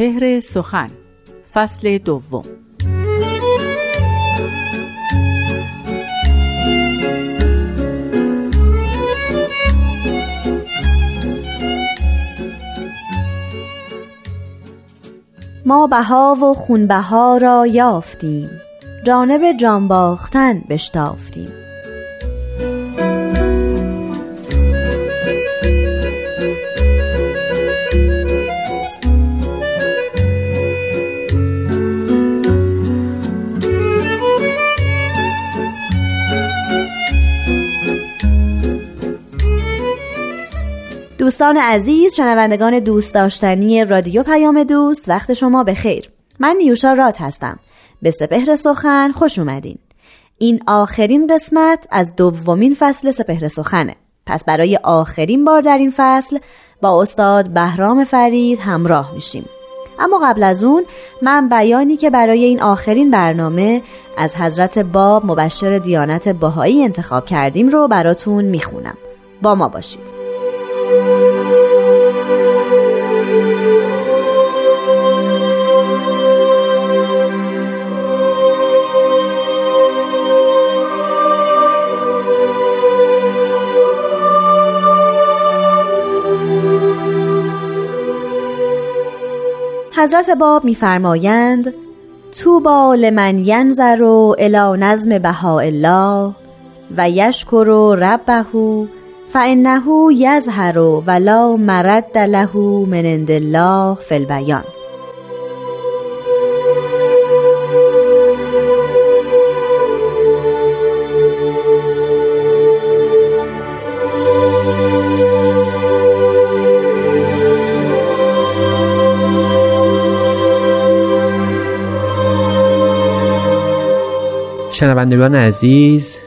سپهر سخن فصل دوم. ما بها و خونبها را یافتیم. جانب جان باختن بشتافتیم. دوستان عزیز شنوندگان دوست داشتنی رادیو پیام دوست وقت شما به خیر من نیوشا راد هستم. به سپهر سخن خوش اومدین. این آخرین قسمت از دومین فصل سپهر سخنه. پس برای آخرین بار در این فصل با استاد بهرام فرید همراه میشیم. اما قبل از اون من بیانی که برای این آخرین برنامه از حضرت باب مبشر دیانت باهایی انتخاب کردیم رو براتون می‌خونم. با ما باشید. حضرت باب میفرمایند توبا لمن ینظر الی نظم بهاءالله و یشکر ربه فانه یظهر ولا مرد له من عند الله فی البیان. شنوندگان عزیز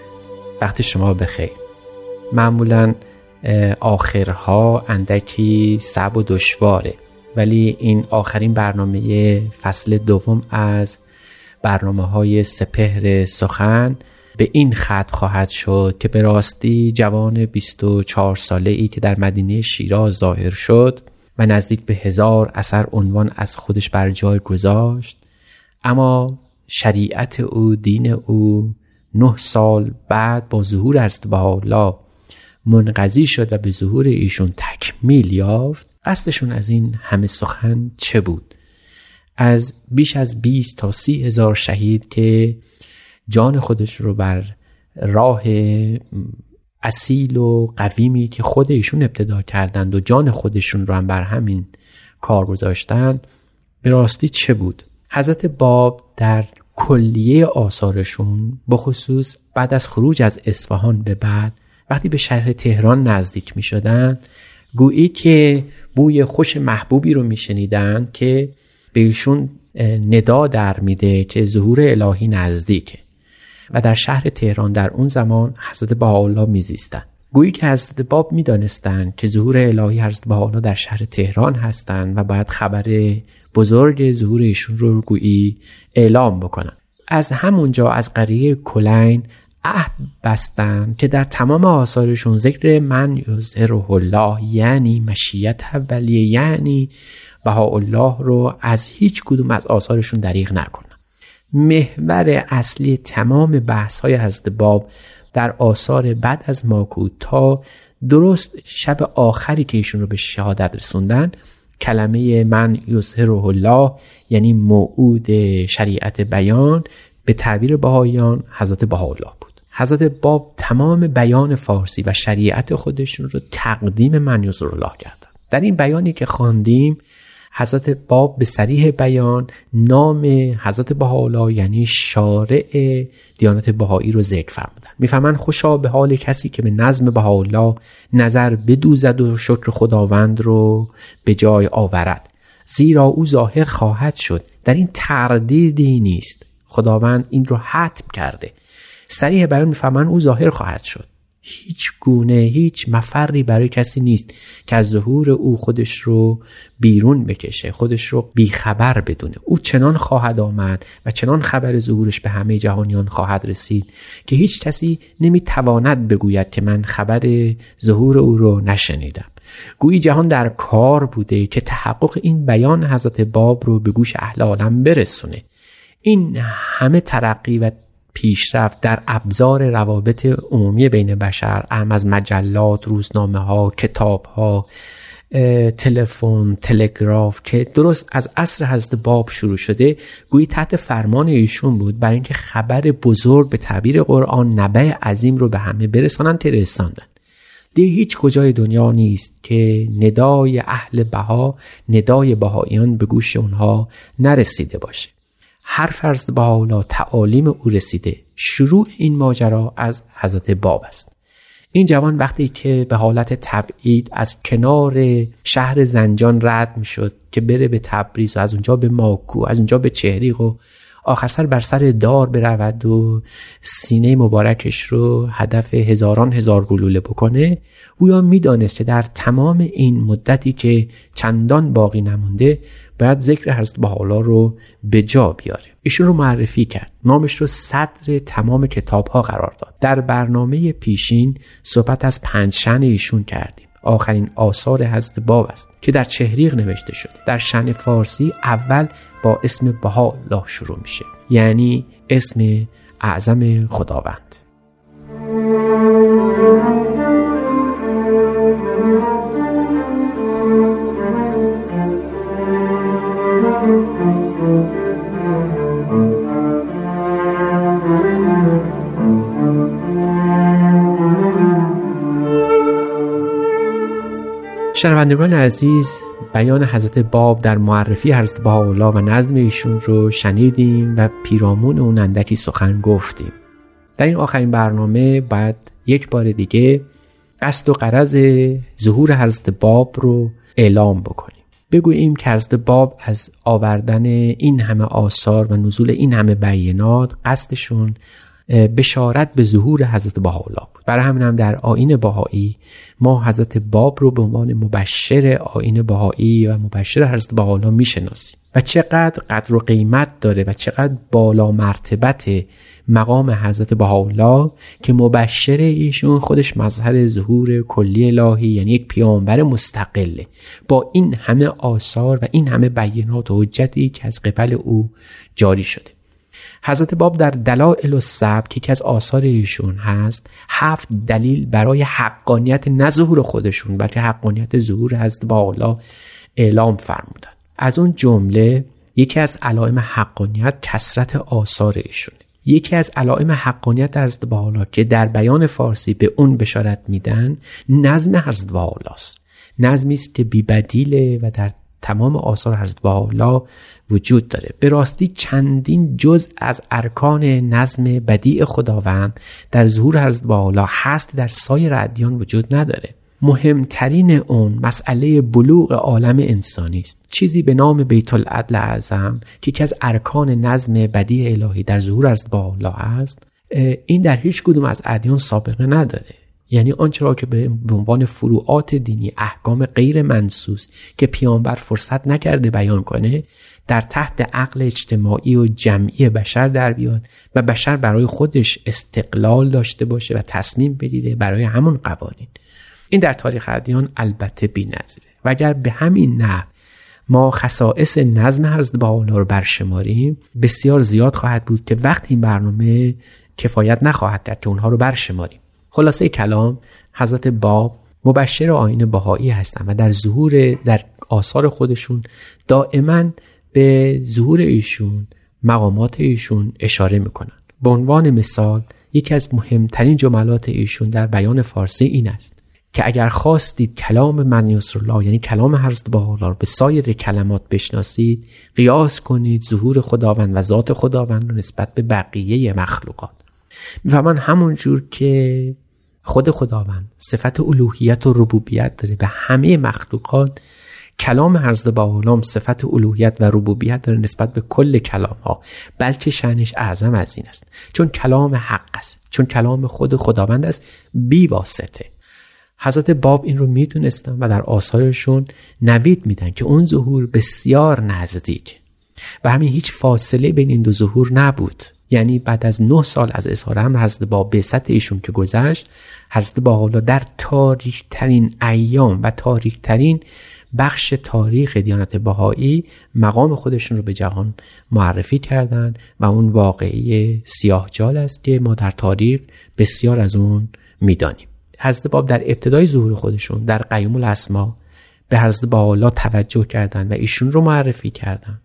وقت شما بخیر. معمولا آخرها اندکی سب و دشواره. ولی این آخرین برنامه فصل دوم از برنامه های سپهر سخن به این خط خواهد شد که به راستی جوان 24 ساله ای که در مدینه شیراز ظاهر شد و نزدیک به هزار اثر عنوان از خودش بر جای گذاشت. اما شریعت او دین او نه سال بعد با ظهور از الله منقضی شد و به ظهور ایشون تکمیل یافت. قصدشون از این همه سخن چه بود؟ از بیش از 20 تا سی هزار شهید که جان خودش رو بر راه اصیل و قویمی که خود ایشون ابتدا کردند و جان خودشون رو هم بر همین کار گذاشتن به راستی چه بود؟ حضرت باب در کلیه آثارشون بخصوص بعد از خروج از اصفهان به بعد وقتی به شهر تهران نزدیک می شدن گویی که بوی خوش محبوبی رو می شنیدن که به ایشون ندا در میده که ظهور الهی نزدیکه. و در شهر تهران در اون زمان حضرت بهاءالله میزیستند گویی که حضرت باب می‌دانستند که ظهور الهی حضرت بهاءالله در شهر تهران هستند و باید خبر بزرگ ظهور رو گویی اعلام بکنن. از همونجا از قریه کلین عهد بستم که در تمام آثارشون ذکر من یظهره الله یعنی مشیت اولیه یعنی الله رو از هیچ کدوم از آثارشون دریغ نکنم. محور اصلی تمام بحث های حضرت باب در آثار بعد از ماکود تا درست شب آخری که ایشون رو به شهادت رسوندن کلمه من یظهره الله یعنی موعود شریعت بیان به تعبیر بهاییان حضرت بهاءالله بود. حضرت باب تمام بیان فارسی و شریعت خودشون رو تقدیم من الله کردن. در این بیانی که خواندیم حضرت باب به سریح بیان نام حضرت بهاءالله یعنی شارع دیانت بهایی رو ذکر فرمودن. می‌فهمن خوشا به حال کسی که به نظم بهاءالله نظر بدوزد و شکر خداوند رو به جای آورد. زیرا او ظاهر خواهد شد. در این تردیدی نیست. خداوند این رو حتم کرده. سریع بیان می‌فهمن او ظاهر خواهد شد. هیچ گونه هیچ مفری برای کسی نیست که از ظهور او خودش رو بیرون بکشه خودش رو بیخبر بدونه. او چنان خواهد آمد و چنان خبر ظهورش به همه جهانیان خواهد رسید که هیچ کسی نمی‌تواند بگوید که من خبر ظهور او رو نشنیدم. گویی جهان در کار بوده که تحقق این بیان حضرت باب رو به گوش اهل عالم برسونه. این همه ترقی و پیشرفت در ابزار روابط عمومی بین بشر اهم از مجلات روزنامه ها کتاب ها تلفن تلگراف که درست از عصر حضرت باب شروع شده گویی تحت فرمان ایشون بود برای اینکه خبر بزرگ به تعبیر قرآن نبع عظیم رو به همه برسانن تا رساندن ده هیچ کجای دنیا نیست که ندای اهل بها ندای بهاییان به گوش اونها نرسیده باشه. هر فرض حالا تعالیم او رسیده شروع این ماجرا از حضرت باب است. این جوان وقتی که به حالت تبعید از کنار شهر زنجان رد می شد که بره به تبریز و از اونجا به ماکو از اونجا به چهریق و آخر سر بر سر دار برود و سینه مبارکش رو هدف هزاران هزار گلوله بکنه او می‌دانست که در تمام این مدتی که چندان باقی نمونده باید ذکر حضرت بحالا رو به جا بیاره ایشون رو معرفی کرد. نامش رو صدر تمام کتاب ها قرار داد. در برنامه پیشین صحبت از پنج شن ایشون کردیم. آخرین آثار حضرت باب است که در چهریق نوشته شده. در شن فارسی اول با اسم بها لا شروع میشه. یعنی اسم اعظم خداوند. شنوندگان عزیز بیان حضرت باب در معرفی حضرت بهاءالله و نظم ایشون رو شنیدیم و پیرامون اون اندکی سخن گفتیم. در این آخرین برنامه باید یک بار دیگه قصد و قرض ظهور حضرت باب رو اعلام بکنیم. بگوییم که حضرت باب از آوردن این همه آثار و نزول این همه بیانات قصدشون بشارت به ظهور حضرت بهاءالله بود. برای همین هم در آین بهایی ما حضرت باب رو به عنوان مبشر آین بهایی و مبشر حضرت بهاءالله می‌شناسیم. و چقدر قدر و قیمت داره و چقدر بالا مرتبت مقام حضرت بهاءالله که مبشر ایشون خودش مظهر ظهور کلی الهی یعنی یک پیامبر مستقله با این همه آثار و این همه بیانات و حجتی که از قبل او جاری شده. حضرت باب در دلائل السبک که یکی از آثار ایشون هست. هفت دلیل برای حقانیت نه ظهور خودشون بلکه حقانیت ظهور حضرت بالا اعلام فرمودن. از اون جمله یکی از علائم حقانیت کسرت آثار ایشون. یکی از علائم حقانیت در حضرت بالا که در بیان فارسی به اون بشارت میدن نظم حضرت بالاست نظمی است که بیبدیله و در تمام آثار حضرت بالا وجود داره. به راستی چندین جز از ارکان نظم بدیع خداوند در ظهور حضرت بالا هست در سایر ادیان وجود نداره. مهمترین اون مسئله بلوغ عالم انسانی است. چیزی به نام بیت العدل اعظم که یکی از ارکان نظم بدیع الهی در ظهور از بالا است این در هیچ کدوم از ادیان سابقه نداره. یعنی آنچه را که به عنوان فروعات دینی احکام غیر منسوس که پیامبر فرصت نکرده بیان کنه در تحت عقل اجتماعی و جمعی بشر در بیاد و بشر برای خودش استقلال داشته باشه و تصمیم بگیره برای همون قوانین. این در تاریخ ادیان البته بی‌نظیره. و اگر به همین نه ما خصائص نظم حضرت بهاءالله رو برشماریم بسیار زیاد خواهد بود که وقت این برنامه کفایت نخواهد کرد که اونها رو برشماریم. خلاصه کلام حضرت باب مبشر آین بهایی هستند و در ظهور در آثار خودشون دائما به ظهور ایشون مقامات ایشون اشاره می‌کنن. به عنوان مثال یکی از مهمترین جملات ایشون در بیان فارسی این است که اگر خواستید کلام من الله یعنی کلام حضرت بهاءالله به سایر کلمات بشناسید قیاس کنید ظهور خداوند و ذات خداوند رو نسبت به بقیه مخلوقات. می‌فهمن همون جور که خود خداوند صفت الوهیت و ربوبیت داره. به همه مخلوقات کلام حضرت با صفت الوهیت و ربوبیت داره نسبت به کل کلام ها بلکه شنش اعظم از این است. چون کلام حق است چون کلام خود خداوند است بی واسطه. حضرت باب این رو می‌دونستن و در آثارشون نوید میدن که اون ظهور بسیار نزدیک. و همین هیچ فاصله بین این دو ظهور نبود. یعنی بعد از نه سال از اظهار امر حضرت با بعثت ایشون که گذشت حضرت با حالا در تاریک ترین ایام و تاریک ترین بخش تاریخ دیانت بهایی مقام خودشون رو به جهان معرفی کردند و اون واقعی سیاه جال است که ما در تاریخ بسیار از اون می‌دانیم. حضرت باب در ابتدای ظهور خودشون در قیوم الاسما به حضرت بالا توجه کردند و ایشون رو معرفی کردند.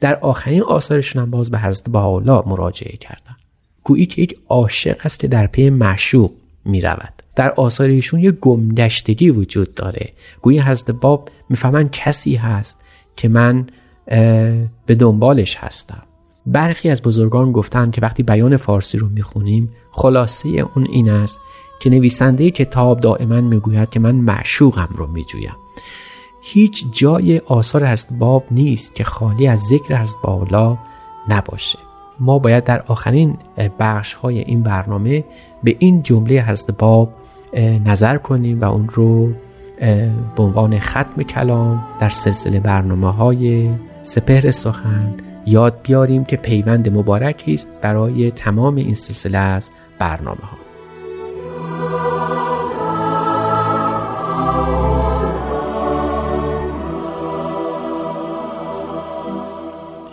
در آخرین آثارشون هم باز به حضرت بالا مراجعه کردند گویی که یک عاشق است که در پی معشوق می رود در آثار ایشون یک گمدشتگی وجود داره. گویی حضرت باب می‌فهمن کسی هست که من به دنبالش هستم. برخی از بزرگان گفتند که وقتی بیان فارسی رو می‌خونیم خلاصه اون این است که نویسنده کتاب دائما می‌گوید که من معشوقم رو میجویم. هیچ جای آثار باب نیست که خالی از ذکر از بالا نباشه. ما باید در آخرین بخش های این برنامه به این جمله حضرت باب نظر کنیم و اون رو به عنوان ختم کلام در سلسله برنامه های سپهر سخن یاد بیاریم که پیوند مبارکی است برای تمام این سلسله از برنامه ها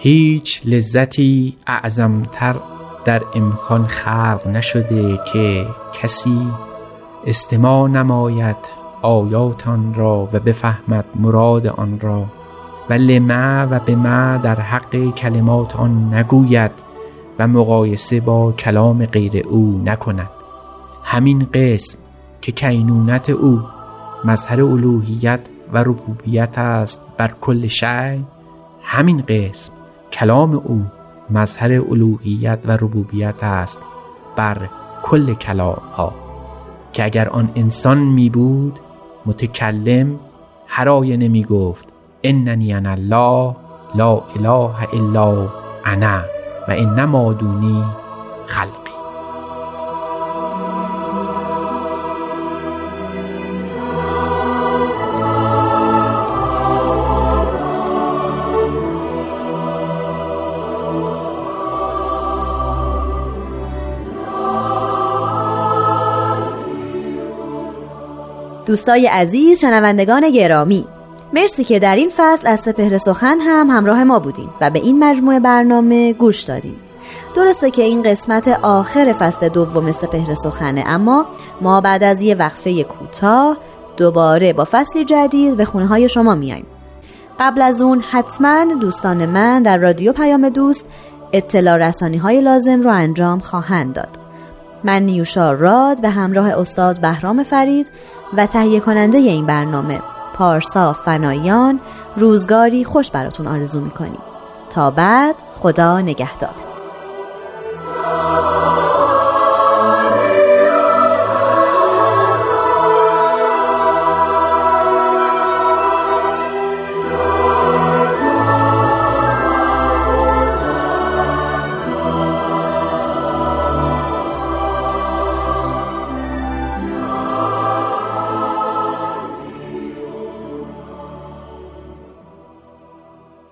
هیچ لذتی اعظمتر در امکان خلق نشده که کسی استماع نماید آیاتان را و بفهمد مراد آن را و لما و به ما در حق کلمات آن نگوید و مقایسه با کلام غیر او نکند. همین قسم که کینونت او مظهر الوهیت و ربوبیت است بر کل شی همین قسم کلام او مظهر الوهیت و ربوبیت است بر کل کلام ها که اگر آن انسان می بود متکلم هر آینه می گفت اننی انا الله لا اله الا انا و انما دونی خلق. دوستای عزیز شنوندگان گرامی. مرسی که در این فصل از سپهر سخن هم همراه ما بودین و به این مجموعه برنامه گوش دادین. درسته که این قسمت آخر فصل دوم سپهر سخنه اما ما بعد از یه وقفه کوتاه دوباره با فصلی جدید به خونه های شما میایم. قبل از اون حتما دوستان من در رادیو پیام دوست اطلاع رسانی های لازم رو انجام خواهند داد. من نیوشا راد به همراه استاد بهرام فرید و تهیه کننده این برنامه پارسا فنایان روزگاری خوش براتون آرزو می‌کنیم. تا بعد خدا نگهدار.